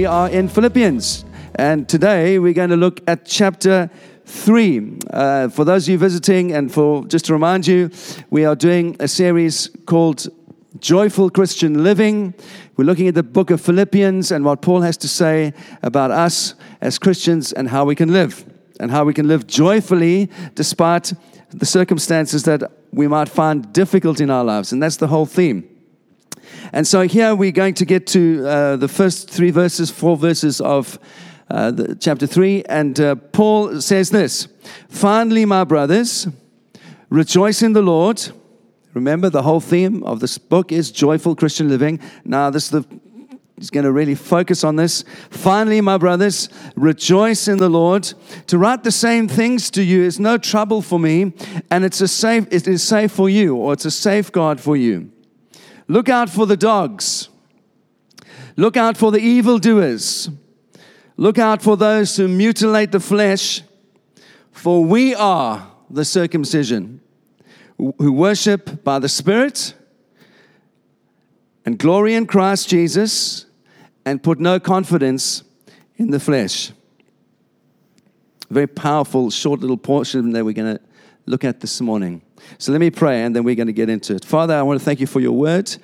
we are in Philippians. And today we're going to look at chapter 3. Uh, for those of you visiting, and for just to remind you, we are doing a series called Joyful Christian Living. We're looking at the book of Philippians and what Paul has to say about us as Christians and how we can live, and how we can live joyfully despite the circumstances that we might find difficult in our lives. And that's the whole theme. And so here we're going to get to uh, the first three verses, four verses of uh, the, chapter 3. And uh, Paul says this Finally, my brothers, rejoice in the Lord. Remember, the whole theme of this book is joyful Christian living. Now, this is the He's going to really focus on this. Finally, my brothers, rejoice in the Lord. To write the same things to you is no trouble for me, and it's a safe, it is safe for you, or it's a safeguard for you. Look out for the dogs. Look out for the evildoers. Look out for those who mutilate the flesh, for we are the circumcision who worship by the Spirit and glory in Christ Jesus and put no confidence in the flesh. Very powerful, short little portion that we're going to look at this morning. So let me pray and then we're going to get into it. Father, I want to thank you for your word.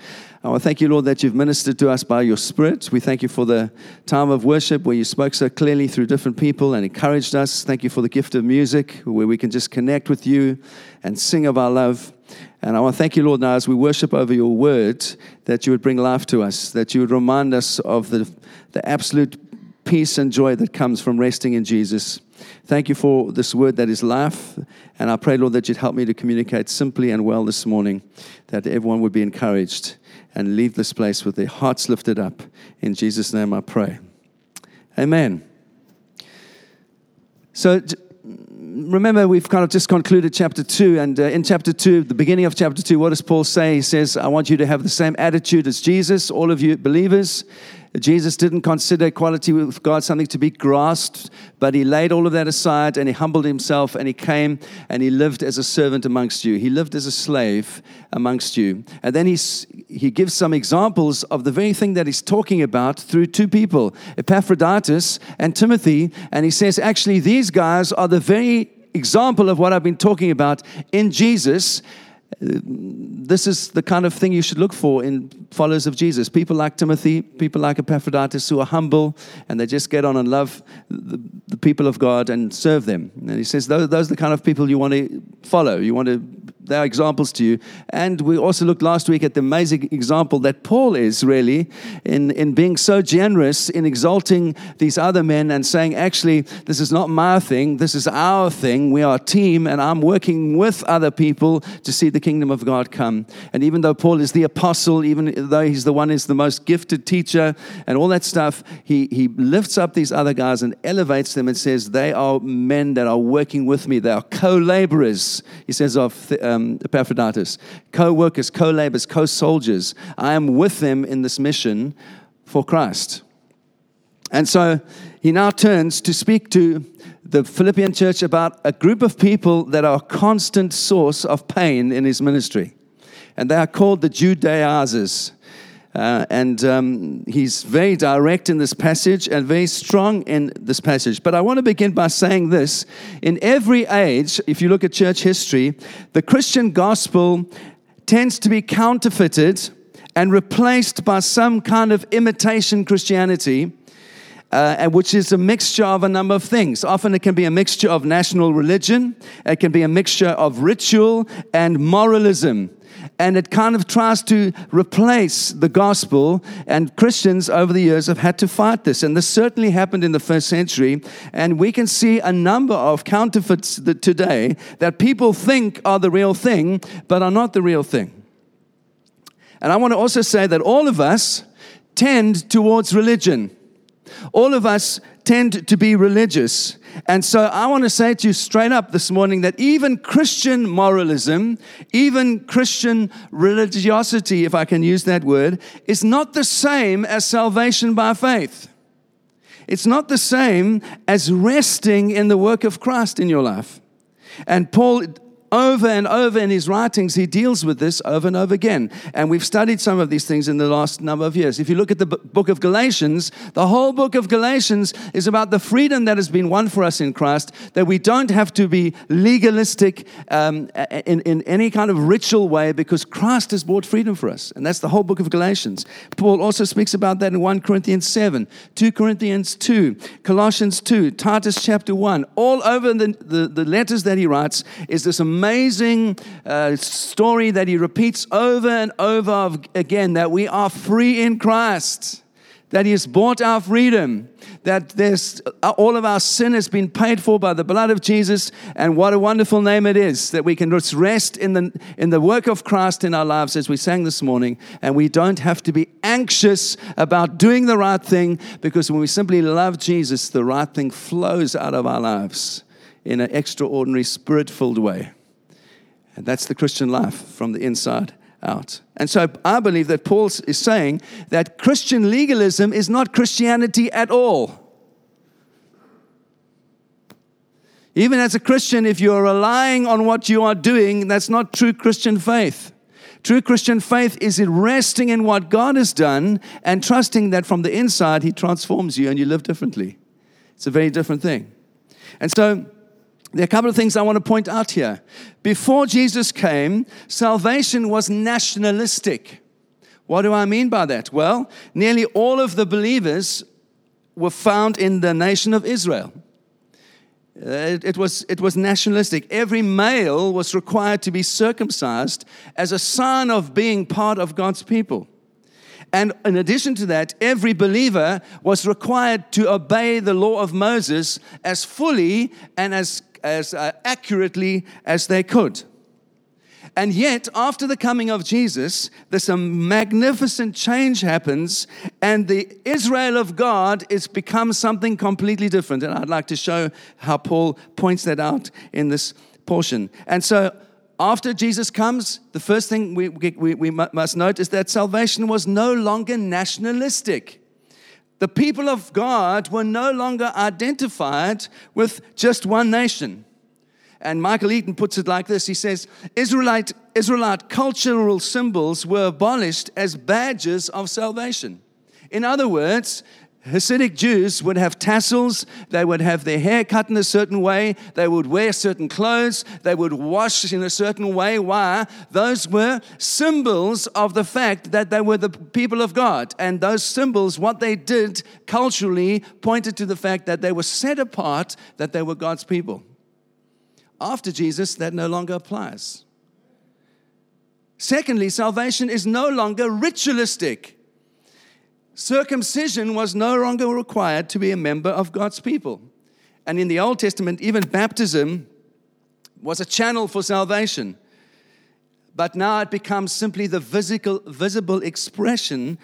I want to thank you, Lord, that you've ministered to us by your Spirit. We thank you for the time of worship where you spoke so clearly through different people and encouraged us. Thank you for the gift of music where we can just connect with you and sing of our love. And I want to thank you, Lord, now as we worship over your word, that you would bring life to us, that you would remind us of the, the absolute peace and joy that comes from resting in Jesus. Thank you for this word that is life. And I pray, Lord, that you'd help me to communicate simply and well this morning, that everyone would be encouraged and leave this place with their hearts lifted up. In Jesus' name I pray. Amen. So, remember, we've kind of just concluded chapter 2. And uh, in chapter 2, the beginning of chapter 2, what does Paul say? He says, I want you to have the same attitude as Jesus, all of you believers. Jesus didn't consider equality with God something to be grasped, but he laid all of that aside and he humbled himself and he came and he lived as a servant amongst you. He lived as a slave amongst you. And then he's, he gives some examples of the very thing that he's talking about through two people, Epaphroditus and Timothy. And he says, actually, these guys are the very example of what I've been talking about in Jesus this is the kind of thing you should look for in followers of Jesus. People like Timothy, people like Epaphroditus who are humble and they just get on and love the, the people of God and serve them. And he says those, those are the kind of people you want to follow. You want to they are examples to you. And we also looked last week at the amazing example that Paul is really in, in being so generous in exalting these other men and saying, actually, this is not my thing, this is our thing. We are a team, and I'm working with other people to see the kingdom of God come. And even though Paul is the apostle, even though he's the one who's the most gifted teacher and all that stuff, he, he lifts up these other guys and elevates them and says, they are men that are working with me. They are co laborers, he says of. Um, Epaphroditus, co workers, co laborers, co soldiers. I am with them in this mission for Christ. And so he now turns to speak to the Philippian church about a group of people that are a constant source of pain in his ministry. And they are called the Judaizers. Uh, and um, he's very direct in this passage and very strong in this passage. But I want to begin by saying this. In every age, if you look at church history, the Christian gospel tends to be counterfeited and replaced by some kind of imitation Christianity. Uh, which is a mixture of a number of things. Often it can be a mixture of national religion, it can be a mixture of ritual and moralism and it kind of tries to replace the gospel. And Christians over the years have had to fight this. And this certainly happened in the first century. And we can see a number of counterfeits today that people think are the real thing, but are not the real thing. And I want to also say that all of us tend towards religion. All of us tend to be religious. And so I want to say to you straight up this morning that even Christian moralism, even Christian religiosity, if I can use that word, is not the same as salvation by faith. It's not the same as resting in the work of Christ in your life. And Paul over and over in his writings, he deals with this over and over again. And we've studied some of these things in the last number of years. If you look at the book of Galatians, the whole book of Galatians is about the freedom that has been won for us in Christ, that we don't have to be legalistic um, in, in any kind of ritual way because Christ has bought freedom for us. And that's the whole book of Galatians. Paul also speaks about that in 1 Corinthians 7, 2 Corinthians 2, Colossians 2, Titus chapter 1. All over the, the, the letters that he writes is this amazing uh, story that he repeats over and over again that we are free in Christ that He has bought our freedom, that there's, uh, all of our sin has been paid for by the blood of Jesus, and what a wonderful name it is that we can just rest in the, in the work of Christ in our lives as we sang this morning, and we don't have to be anxious about doing the right thing because when we simply love Jesus, the right thing flows out of our lives in an extraordinary, spirit filled way. And that's the Christian life from the inside out. And so I believe that Paul is saying that Christian legalism is not Christianity at all. Even as a Christian, if you're relying on what you are doing, that's not true Christian faith. True Christian faith is in resting in what God has done and trusting that from the inside He transforms you and you live differently. It's a very different thing. And so there are a couple of things I want to point out here. Before Jesus came, salvation was nationalistic. What do I mean by that? Well, nearly all of the believers were found in the nation of Israel. Uh, it, it, was, it was nationalistic. Every male was required to be circumcised as a sign of being part of God's people. And in addition to that, every believer was required to obey the law of Moses as fully and as as uh, accurately as they could. And yet, after the coming of Jesus, there's a magnificent change happens, and the Israel of God is become something completely different. And I'd like to show how Paul points that out in this portion. And so, after Jesus comes, the first thing we, we, we must note is that salvation was no longer nationalistic. The people of God were no longer identified with just one nation. And Michael Eaton puts it like this He says, Israelite, Israelite cultural symbols were abolished as badges of salvation. In other words, Hasidic Jews would have tassels, they would have their hair cut in a certain way, they would wear certain clothes, they would wash in a certain way. Why? Those were symbols of the fact that they were the people of God. And those symbols, what they did culturally, pointed to the fact that they were set apart, that they were God's people. After Jesus, that no longer applies. Secondly, salvation is no longer ritualistic circumcision was no longer required to be a member of God's people. And in the Old Testament, even baptism was a channel for salvation. But now it becomes simply the physical, visible expression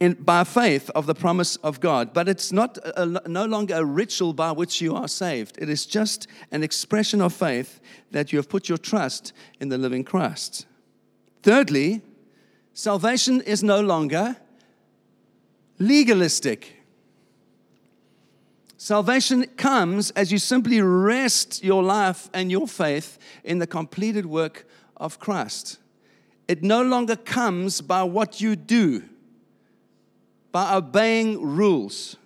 in, by faith of the promise of God. But it's not a, no longer a ritual by which you are saved. It is just an expression of faith that you have put your trust in the living Christ. Thirdly, salvation is no longer legalistic. Salvation comes as you simply rest your life and your faith in the completed work of Christ. It no longer comes by what you do, by obeying rules.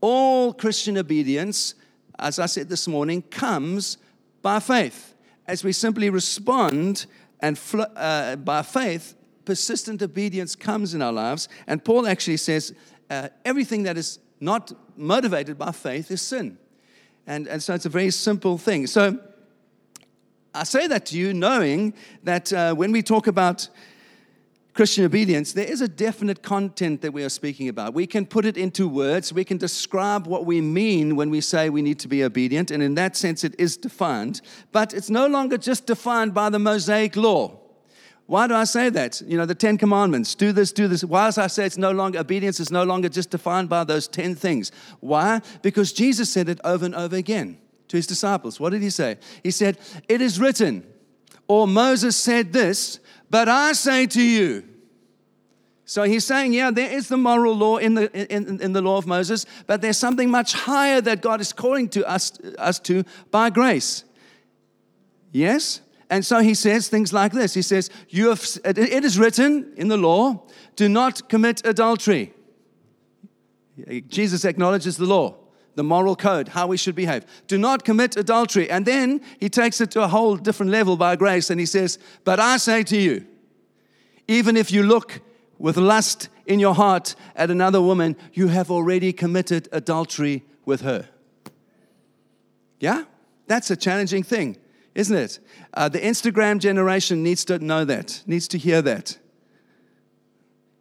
All Christian obedience, as I said this morning, comes by faith as we simply respond and uh, by faith persistent obedience comes in our lives. And Paul actually says uh, everything that is not motivated by faith is sin. And, and so it's a very simple thing. So I say that to you knowing that uh, when we talk about Christian obedience, there is a definite content that we are speaking about. We can put it into words, we can describe what we mean when we say we need to be obedient, and in that sense, it is defined. But it's no longer just defined by the Mosaic law. Why do I say that? You know, the Ten Commandments do this, do this. Why does I say it's no longer, obedience is no longer just defined by those 10 things? Why? Because Jesus said it over and over again to his disciples. What did he say? He said, It is written, or Moses said this, but I say to you. So he's saying, yeah, there is the moral law in the, in, in the law of Moses, but there's something much higher that God is calling to us, us to by grace. Yes? And so he says things like this He says, you have, It is written in the law, do not commit adultery. Jesus acknowledges the law, the moral code, how we should behave. Do not commit adultery. And then he takes it to a whole different level by grace and he says, But I say to you, even if you look with lust in your heart at another woman, you have already committed adultery with her. Yeah? That's a challenging thing, isn't it? Uh, the Instagram generation needs to know that, needs to hear that.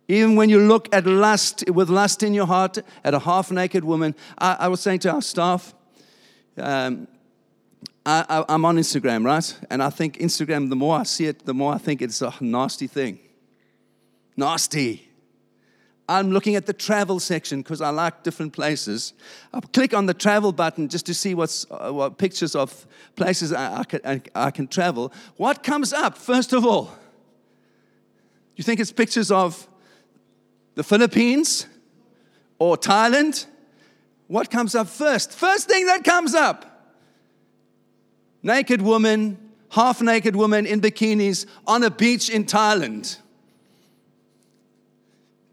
Even when you look at lust, with lust in your heart, at a half naked woman, I, I, was saying to our staff, um, I, am on Instagram, right? And I think Instagram, the more I see it, the more I think it's a nasty thing. Nasty. I'm looking at the travel section because I like different places. I click on the travel button just to see what's uh, what pictures of places I, I, can, I, I can travel. What comes up first of all? You think it's pictures of the Philippines or Thailand? What comes up first? First thing that comes up naked woman, half naked woman in bikinis on a beach in Thailand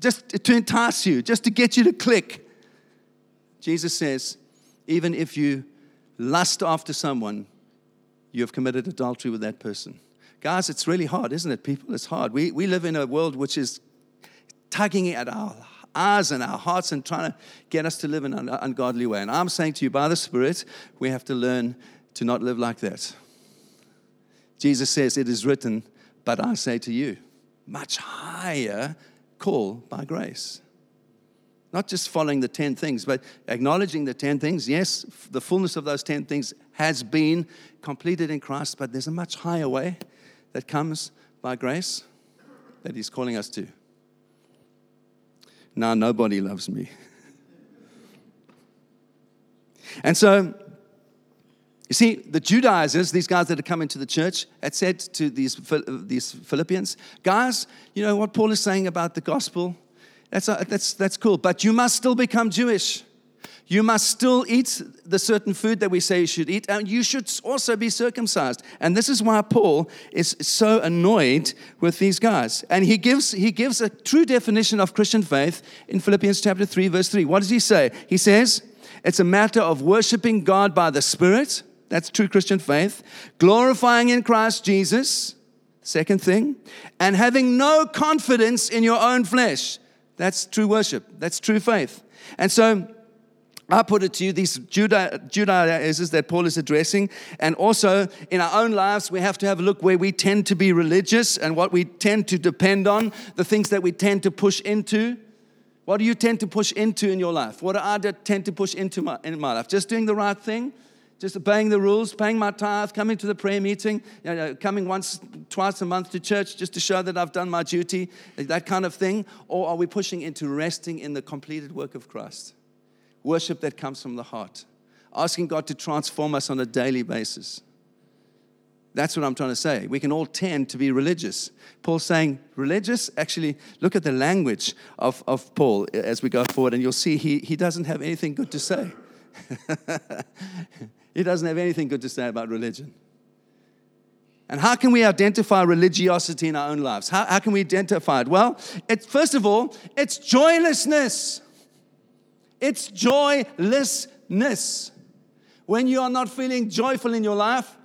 just to entice you, just to get you to click. Jesus says, even if you lust after someone, you have committed adultery with that person. Guys, it's really hard, isn't it, people? It's hard. We, we live in a world which is tugging at our eyes and our hearts and trying to get us to live in an ungodly way. And I'm saying to you, by the Spirit, we have to learn to not live like that. Jesus says, It is written, but I say to you, much higher call by grace. Not just following the 10 things, but acknowledging the 10 things. Yes, the fullness of those 10 things has been completed in Christ, but there's a much higher way that comes by grace that He's calling us to. Now, nobody loves me. And so you see, the Judaizers, these guys that had come into the church, had said to these, these Philippians, guys, you know what Paul is saying about the gospel? That's, uh, that's, that's cool, but you must still become Jewish. You must still eat the certain food that we say you should eat, and you should also be circumcised. And this is why Paul is so annoyed with these guys. And he gives, he gives a true definition of Christian faith in Philippians chapter 3, verse 3. What does he say? He says, it's a matter of worshiping God by the Spirit that's true Christian faith. Glorifying in Christ Jesus, second thing. And having no confidence in your own flesh. That's true worship. That's true faith. And so I put it to you, these Judaizers that Paul is addressing, and also in our own lives, we have to have a look where we tend to be religious and what we tend to depend on, the things that we tend to push into. What do you tend to push into in your life? What do I tend to push into my, in my life? Just doing the right thing? Just obeying the rules, paying my tithe, coming to the prayer meeting, you know, coming once, twice a month to church just to show that I've done my duty, that kind of thing? Or are we pushing into resting in the completed work of Christ? Worship that comes from the heart, asking God to transform us on a daily basis. That's what I'm trying to say. We can all tend to be religious. Paul's saying, religious? Actually, look at the language of, of Paul as we go forward, and you'll see he, he doesn't have anything good to say. He doesn't have anything good to say about religion. And how can we identify religiosity in our own lives? How, how can we identify it? Well, it's, first of all, it's joylessness. It's joylessness. When you are not feeling joyful in your life,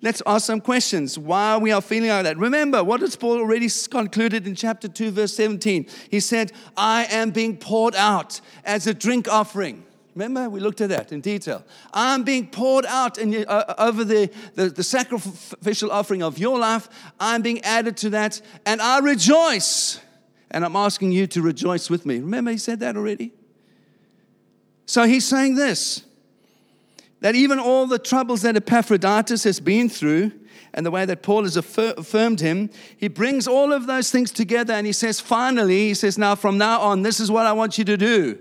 let's ask some questions. Why are we are feeling like that? Remember, what has Paul already concluded in chapter 2, verse 17? He said, I am being poured out as a drink offering. Remember, we looked at that in detail. I'm being poured out in, uh, over the, the, the sacrificial offering of your life. I'm being added to that, and I rejoice. And I'm asking you to rejoice with me. Remember, he said that already? So he's saying this that even all the troubles that Epaphroditus has been through, and the way that Paul has affirmed him, he brings all of those things together and he says, finally, he says, now from now on, this is what I want you to do.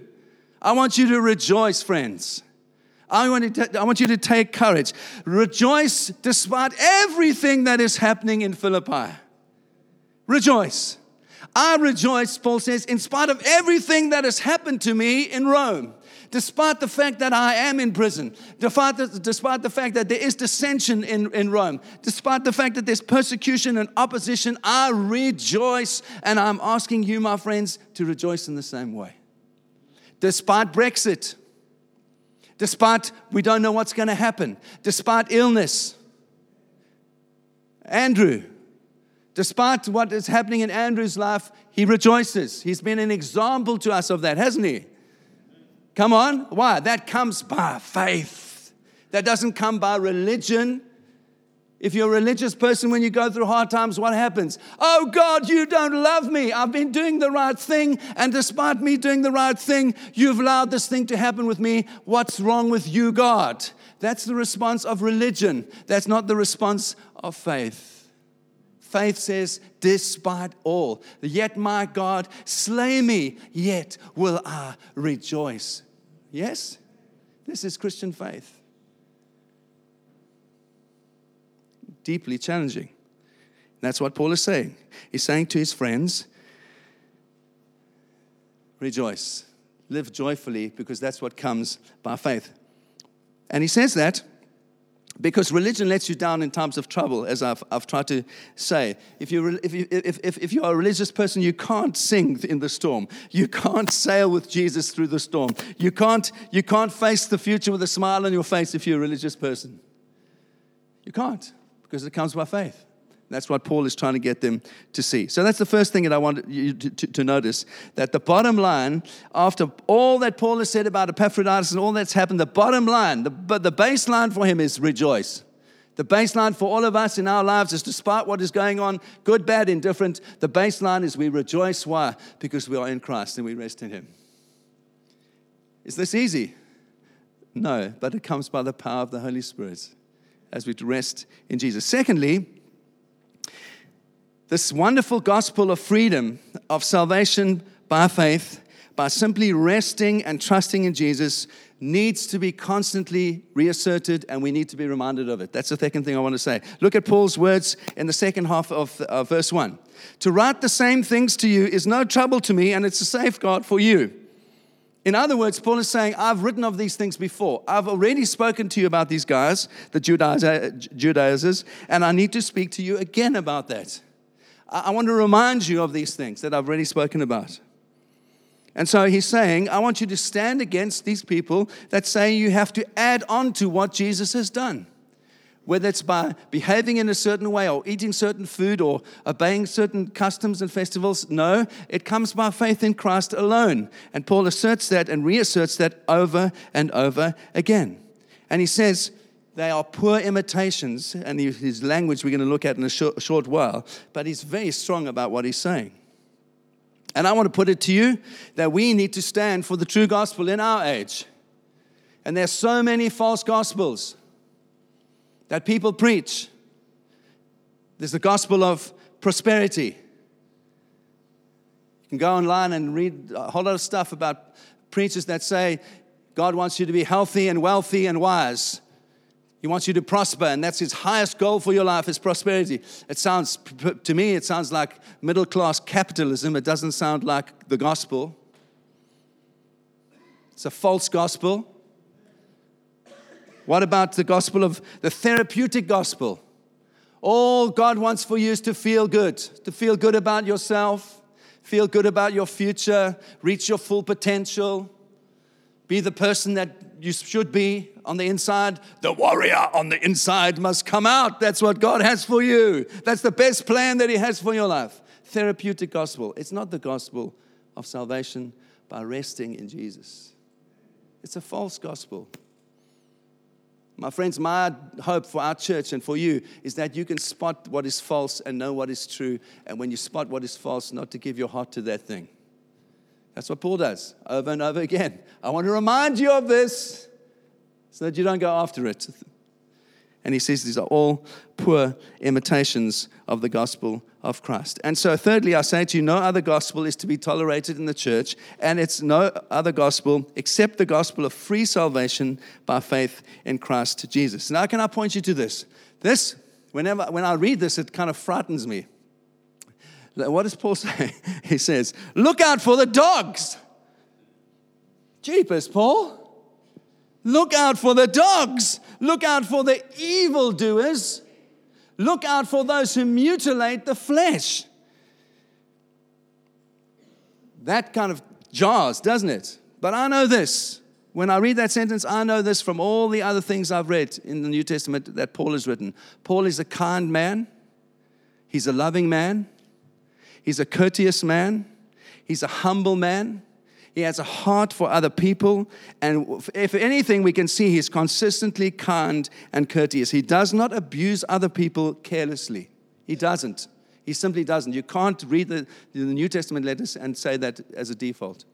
I want you to rejoice, friends. I want, to, I want you to take courage. Rejoice despite everything that is happening in Philippi. Rejoice. I rejoice, Paul says, in spite of everything that has happened to me in Rome. despite the fact that I am in prison, despite the, despite the fact that there is dissension in, in Rome, despite the fact that there's persecution and opposition, I rejoice. And I'm asking you, my friends, to rejoice in the same way. Despite Brexit, despite we don't know what's going to happen, despite illness, Andrew, despite what is happening in Andrew's life, he rejoices. He's been an example to us of that, hasn't he? Come on. Why? That comes by faith. That doesn't come by religion. If you're a religious person, when you go through hard times, what happens? Oh God, you don't love me. I've been doing the right thing, and despite me doing the right thing, you've allowed this thing to happen with me. What's wrong with you, God? That's the response of religion. That's not the response of faith. Faith says, despite all, yet my God slay me, yet will I rejoice. Yes? This is Christian faith. Deeply challenging. That's what Paul is saying. He's saying to his friends, rejoice, live joyfully, because that's what comes by faith. And he says that because religion lets you down in times of trouble, as I've, I've tried to say. If, you if, you, if, if, if you're a religious person, you can't sing in the storm. You can't sail with Jesus through the storm. You can't, you can't face the future with a smile on your face if you're a religious person. You can't, because it comes by faith. That's what Paul is trying to get them to see. So that's the first thing that I want you to, to, to, notice that the bottom line, after all that Paul has said about Epaphroditus and all that's happened, the bottom line, the, but the baseline for him is rejoice. The baseline for all of us in our lives is despite what is going on, good, bad, indifferent, the baseline is we rejoice. Why? Because we are in Christ and we rest in Him. Is this easy? No, but it comes by the power of the Holy Spirit as we rest in Jesus. Secondly, this wonderful gospel of freedom, of salvation by faith, by simply resting and trusting in Jesus, needs to be constantly reasserted and we need to be reminded of it. That's the second thing I want to say. Look at Paul's words in the second half of uh, verse 1. To write the same things to you is no trouble to me and it's a safeguard for you. In other words, Paul is saying, I've written of these things before. I've already spoken to you about these guys, the Judaizers, and I need to speak to you again about that. I want to remind you of these things that I've already spoken about. And so he's saying, I want you to stand against these people that say you have to add on to what Jesus has done. Whether it's by behaving in a certain way or eating certain food or obeying certain customs and festivals, no, it comes by faith in Christ alone. And Paul asserts that and reasserts that over and over again. And he says, they are poor imitations, and his language we're going to look at in a short, short while, but he's very strong about what he's saying. And I want to put it to you that we need to stand for the true gospel in our age. And there's so many false gospels that people preach. There's the gospel of prosperity. You can go online and read a whole lot of stuff about preachers that say God wants you to be healthy and wealthy and wise. He wants you to prosper, and that's his highest goal for your life is prosperity. It sounds, to me, it sounds like middle class capitalism. It doesn't sound like the gospel. It's a false gospel. What about the gospel of the therapeutic gospel? All God wants for you is to feel good, to feel good about yourself, feel good about your future, reach your full potential, be the person that you should be on the inside. The warrior on the inside must come out. That's what God has for you. That's the best plan that He has for your life. Therapeutic gospel. It's not the gospel of salvation by resting in Jesus, it's a false gospel. My friends, my hope for our church and for you is that you can spot what is false and know what is true. And when you spot what is false, not to give your heart to that thing. That's what Paul does over and over again. I want to remind you of this so that you don't go after it. And he says these are all poor imitations of the gospel of Christ. And so, thirdly, I say to you, no other gospel is to be tolerated in the church, and it's no other gospel except the gospel of free salvation by faith in Christ Jesus. Now, can I point you to this? This, whenever when I read this, it kind of frightens me. What does Paul say? He says, Look out for the dogs. Jeepers, Paul. Look out for the dogs. Look out for the evildoers. Look out for those who mutilate the flesh. That kind of jars, doesn't it? But I know this. When I read that sentence, I know this from all the other things I've read in the New Testament that Paul has written. Paul is a kind man, he's a loving man, he's a courteous man, he's a humble man. He has a heart for other people. And if anything, we can see he's consistently kind and courteous. He does not abuse other people carelessly. He doesn't. He simply doesn't. You can't read the, the New Testament letters and say that as a default,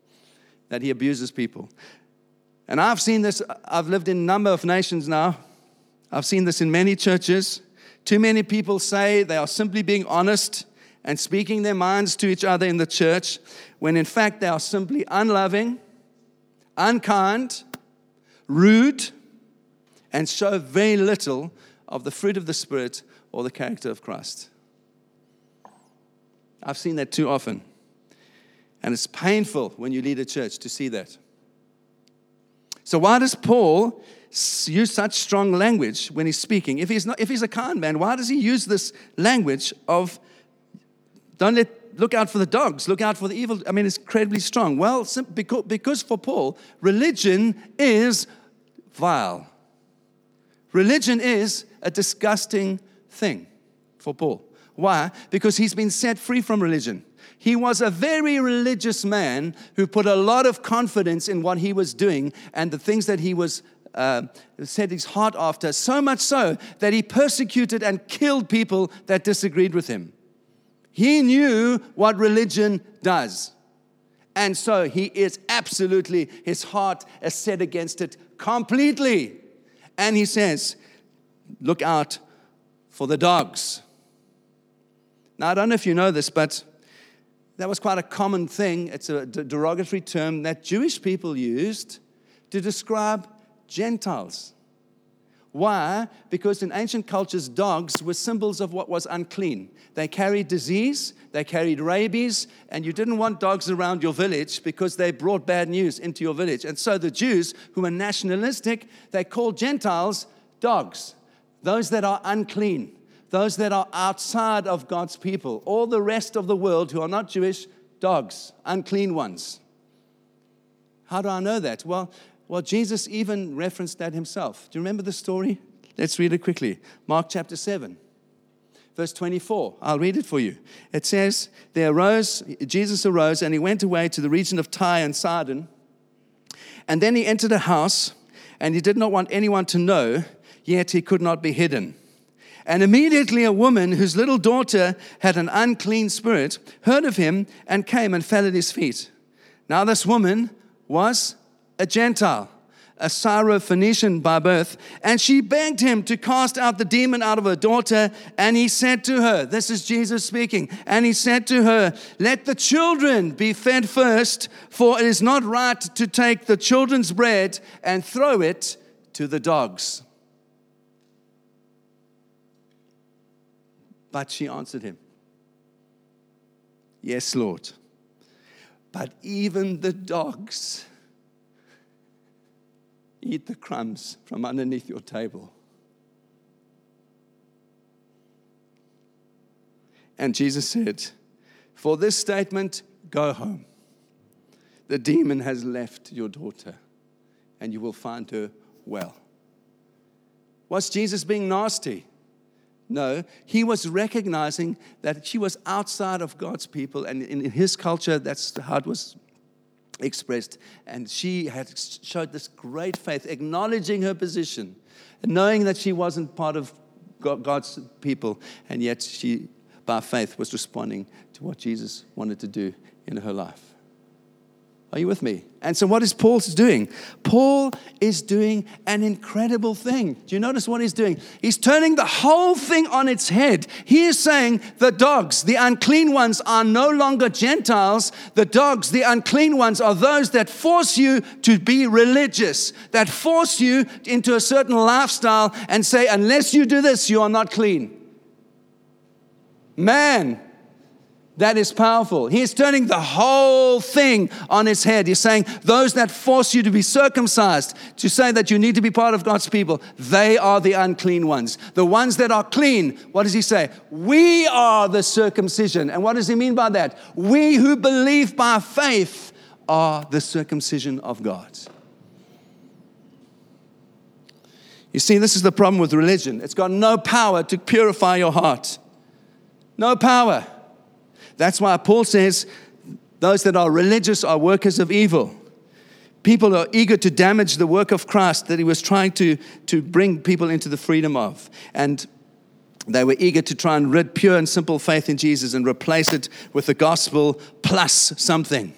that he abuses people. And I've seen this, I've lived in a number of nations now. I've seen this in many churches. Too many people say they are simply being honest and speaking their minds to each other in the church, when in fact they are simply unloving, unkind, rude, and show very little of the fruit of the Spirit or the character of Christ. I've seen that too often. And it's painful when you lead a church to see that. So, why does Paul use such strong language when he's speaking? If he's, not, if he's a kind man, why does he use this language of don't let, look out for the dogs, look out for the evil? I mean, it's incredibly strong. Well, because, for Paul, religion is vile. Religion is a disgusting thing for Paul. Why? Because he's been set free from religion. He was a very religious man who put a lot of confidence in what he was doing and the things that he was uh, set his heart after, so much so that he persecuted and killed people that disagreed with him. He knew what religion does. And so he is absolutely, his heart is set against it completely. And he says, Look out for the dogs. Now, I don't know if you know this, but that was quite a common thing. It's a derogatory term that Jewish people used to describe Gentiles. Why? Because in ancient cultures, dogs were symbols of what was unclean. They carried disease, they carried rabies, and you didn't want dogs around your village because they brought bad news into your village. And so the Jews, who were nationalistic, they called Gentiles dogs, those that are unclean those that are outside of God's people, all the rest of the world who are not Jewish, dogs, unclean ones. How do I know that? Well, well, Jesus even referenced that himself. Do you remember the story? Let's read it quickly. Mark chapter 7, verse 24. I'll read it for you. It says, There arose, Jesus arose, and he went away to the region of Tyre and Sidon. And then he entered a house, and he did not want anyone to know, yet he could not be hidden. And immediately a woman whose little daughter had an unclean spirit heard of him and came and fell at his feet. Now, this woman was a Gentile, a Syrophoenician by birth, and she begged him to cast out the demon out of her daughter. And he said to her, This is Jesus speaking, and he said to her, Let the children be fed first, for it is not right to take the children's bread and throw it to the dogs. But she answered him, Yes, Lord. But even the dogs eat the crumbs from underneath your table. And Jesus said, For this statement, go home. The demon has left your daughter, and you will find her well. Was Jesus being nasty? No, he was recognizing that she was outside of God's people, and in his culture, that's how it was expressed. And she had showed this great faith, acknowledging her position, knowing that she wasn't part of God's people, and yet she, by faith, was responding to what Jesus wanted to do in her life. Are you with me? And so, what is Paul doing? Paul is doing an incredible thing. Do you notice what he's doing? He's turning the whole thing on its head. He is saying the dogs, the unclean ones, are no longer Gentiles. The dogs, the unclean ones, are those that force you to be religious, that force you into a certain lifestyle and say, unless you do this, you are not clean. Man, That is powerful. He is turning the whole thing on its head. He's saying, Those that force you to be circumcised, to say that you need to be part of God's people, they are the unclean ones. The ones that are clean, what does he say? We are the circumcision. And what does he mean by that? We who believe by faith are the circumcision of God. You see, this is the problem with religion it's got no power to purify your heart. No power. That's why Paul says those that are religious are workers of evil. People are eager to damage the work of Christ that he was trying to, to bring people into the freedom of. And they were eager to try and rid pure and simple faith in Jesus and replace it with the gospel plus something.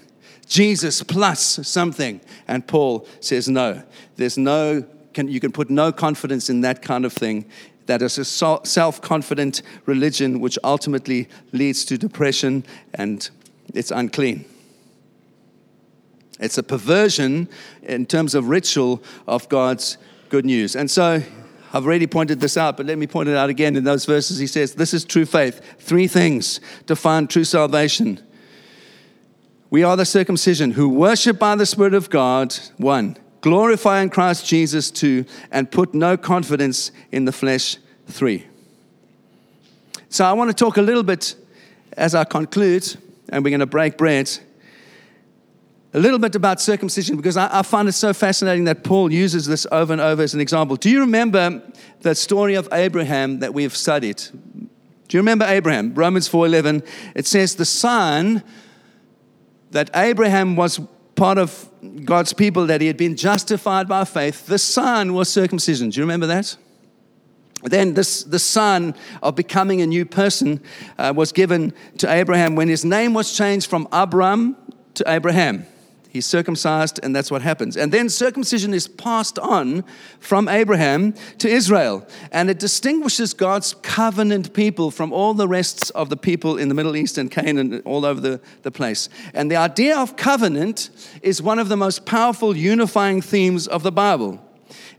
Jesus plus something. And Paul says, no, there's no, can, you can put no confidence in that kind of thing that is a self confident religion which ultimately leads to depression and it's unclean. It's a perversion in terms of ritual of God's good news. And so I've already pointed this out, but let me point it out again. In those verses, he says, This is true faith. Three things define true salvation. We are the circumcision who worship by the Spirit of God, one, glorify in Christ Jesus, two, and put no confidence in the flesh, three. So I want to talk a little bit as I conclude, and we're going to break bread, a little bit about circumcision because I, I find it so fascinating that Paul uses this over and over as an example. Do you remember the story of Abraham that we've studied? Do you remember Abraham? Romans 4:11. It says the son that Abraham was part of God's people, that he had been justified by faith, the son was circumcision. Do you remember that? Then this, the son of becoming a new person uh, was given to Abraham when his name was changed from Abram to Abraham. He's circumcised, and that's what happens. And then circumcision is passed on from Abraham to Israel. And it distinguishes God's covenant people from all the rest of the people in the Middle East and Canaan, and all over the, the place. And the idea of covenant is one of the most powerful unifying themes of the Bible.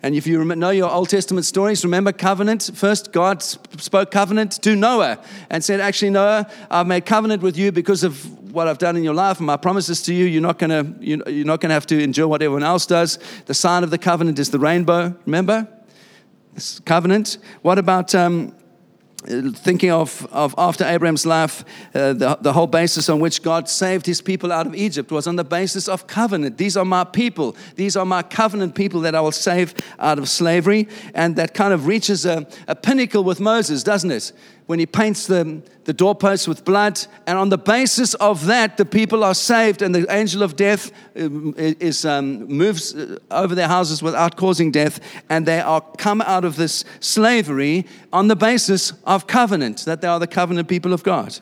And if you know your Old Testament stories, remember covenant. First, God spoke covenant to Noah and said, Actually, Noah, I've made covenant with you because of what I've done in your life and my promises to you. You're not going to you're not going to have to endure what everyone else does. The sign of the covenant is the rainbow. Remember? Covenant. What about um, thinking of, of after Abraham's life, uh, the, the whole basis on which God saved his people out of Egypt was on the basis of covenant. These are my people. These are my covenant people that I will save out of slavery. And that kind of reaches a, a pinnacle with Moses, doesn't it? When he paints the, the doorposts with blood. And on the basis of that, the people are saved, and the angel of death um, is, um, moves uh, over their houses without causing death, and they are come out of this slavery on the basis of covenant, that they are the covenant people of God.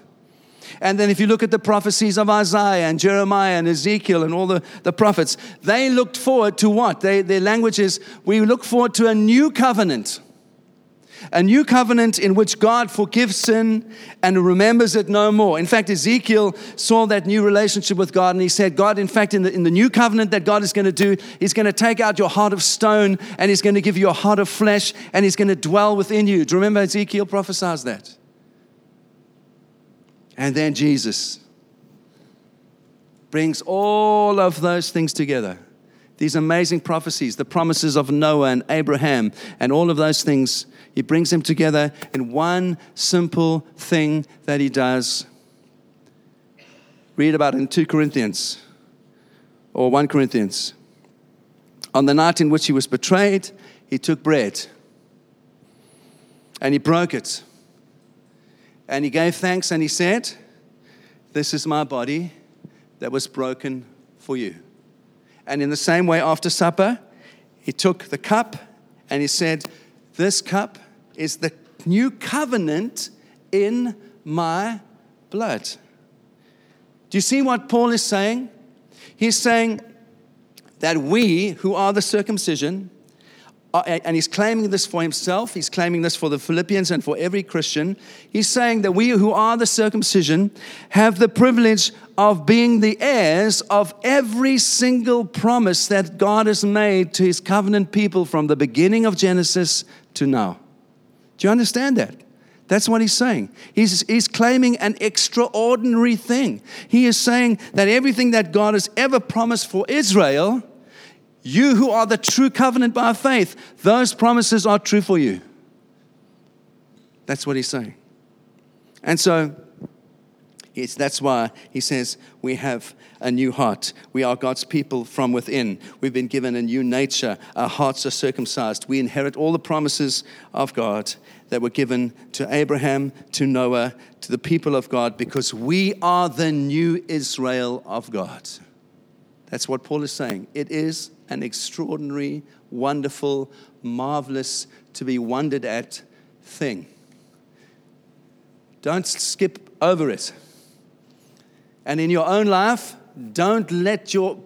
And then if you look at the prophecies of Isaiah and Jeremiah and Ezekiel and all the, the prophets, they looked forward to what? They, their language is, we look forward to a new covenant a new covenant in which God forgives sin and remembers it no more. In fact, Ezekiel saw that new relationship with God and he said, God, in fact, in the, in the new covenant that God is going to do, He's going to take out your heart of stone and He's going to give you a heart of flesh and He's going to dwell within you. Do you remember Ezekiel prophesies that? And then Jesus brings all of those things together. These amazing prophecies, the promises of Noah and Abraham, and all of those things he brings them together in one simple thing that he does. Read about in 2 Corinthians or 1 Corinthians. On the night in which he was betrayed, he took bread and he broke it. And he gave thanks and he said, This is my body that was broken for you. And in the same way, after supper, he took the cup and he said, This cup is the new covenant in my blood. Do you see what Paul is saying? He's saying that we, who are the circumcision, Uh, and he's claiming this for himself, he's claiming this for the Philippians and for every Christian. He's saying that we who are the circumcision have the privilege of being the heirs of every single promise that God has made to his covenant people from the beginning of Genesis to now. Do you understand that? That's what he's saying. He's, he's claiming an extraordinary thing. He is saying that everything that God has ever promised for Israel, you who are the true covenant by faith, those promises are true for you. That's what he's saying. And so, yes, that's why he says we have a new heart. We are God's people from within. We've been given a new nature. Our hearts are circumcised. We inherit all the promises of God that were given to Abraham, to Noah, to the people of God, because we are the new Israel of God. That's what Paul is saying. It is an extraordinary, wonderful, marvelous, to be wondered at thing. Don't skip over it. And in your own life, don't let your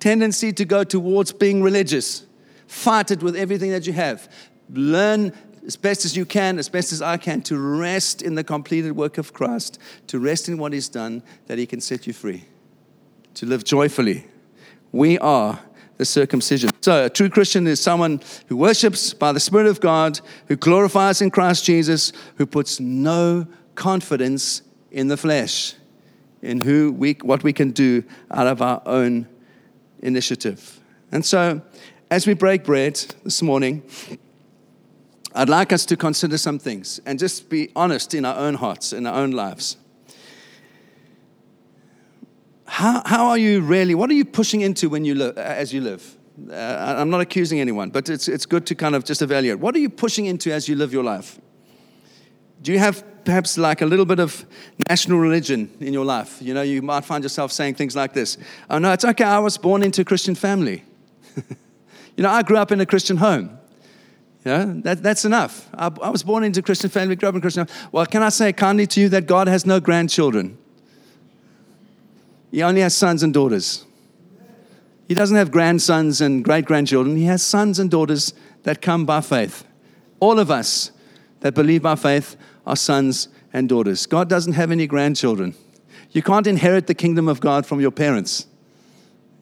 tendency to go towards being religious fight it with everything that you have. Learn as best as you can, as best as I can, to rest in the completed work of Christ, to rest in what He's done, that He can set you free, to live joyfully. We are the circumcision. So, a true Christian is someone who worships by the Spirit of God, who glorifies in Christ Jesus, who puts no confidence in the flesh in who we, what we can do out of our own initiative. And so, as we break bread this morning, I'd like us to consider some things and just be honest in our own hearts, in our own lives. How, how are you really, what are you pushing into when you live, as you live? Uh, I'm not accusing anyone, but it's, it's good to kind of just evaluate. What are you pushing into as you live your life? Do you have perhaps like a little bit of national religion in your life. You know, you might find yourself saying things like this Oh, no, it's okay, I was born into a Christian family. you know, I grew up in a Christian home. You know, that, that's enough. I, I, was born into a Christian family, grew up in a Christian. Well, can I say kindly to you that God has no grandchildren? He only has sons and daughters. He doesn't have grandsons and great grandchildren. He has sons and daughters that come by faith. All of us that believe by faith are sons and daughters. God doesn't have any grandchildren. You can't inherit the kingdom of God from your parents.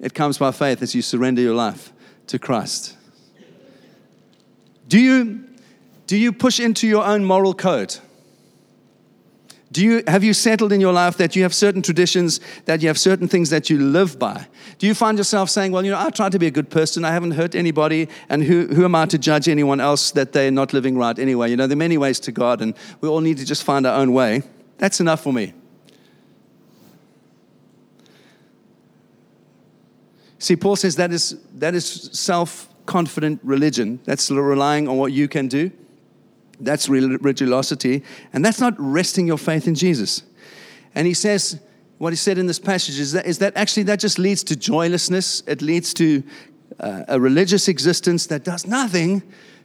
It comes by faith as you surrender your life to Christ. Do you, do you push into your own moral code? Do you, have you settled in your life that you have certain traditions, that you have certain things that you live by? Do you find yourself saying, Well, you know, I try to be a good person, I haven't hurt anybody, and who, who am I to judge anyone else that they're not living right anyway? You know, there are many ways to God, and we all need to just find our own way. That's enough for me. See, Paul says that is, that is self confident religion. That's relying on what you can do. That's religiosity. And that's not resting your faith in Jesus. And he says, what he said in this passage is that, is that actually that just leads to joylessness. It leads to uh, a religious existence that does nothing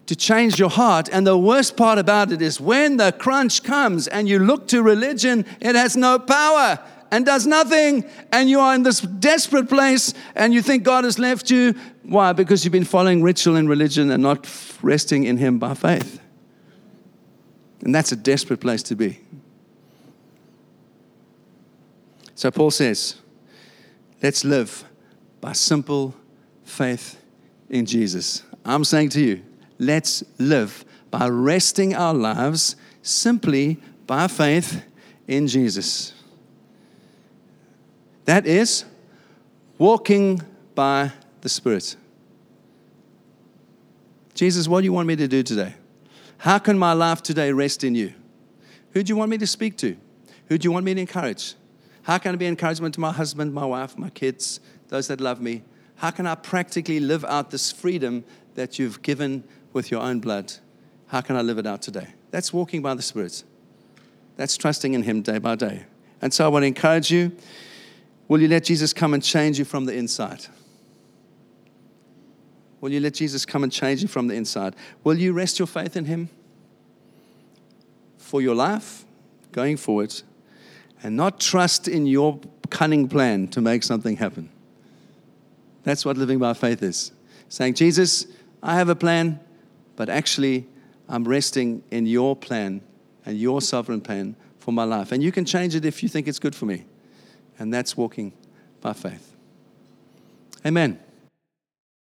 to change your heart. And the worst part about it is when the crunch comes and you look to religion, it has no power and does nothing. And you are in this desperate place and you think God has left you. Why? Because you've been following ritual and religion and not resting in Him by faith. And that's a desperate place to be. So Paul says, let's live by simple faith in Jesus. I'm saying to you, let's live by resting our lives simply by faith in Jesus. That is walking by the Spirit. Jesus, what do you want me to do today? How can my life today rest in you? Who do you want me to speak to? Who do you want me to encourage? How can I be encouragement to my husband, my wife, my kids, those that love me? How can I practically live out this freedom that you've given with your own blood? How can I live it out today? That's walking by the Spirit. That's trusting in Him day by day. And so I want to encourage you will you let Jesus come and change you from the inside? Will you let Jesus come and change you from the inside? Will you rest your faith in Him for your life going forward and not trust in your cunning plan to make something happen? That's what living by faith is. Saying, Jesus, I have a plan, but actually, I'm resting in your plan and your sovereign plan for my life. And you can change it if you think it's good for me. And that's walking by faith. Amen.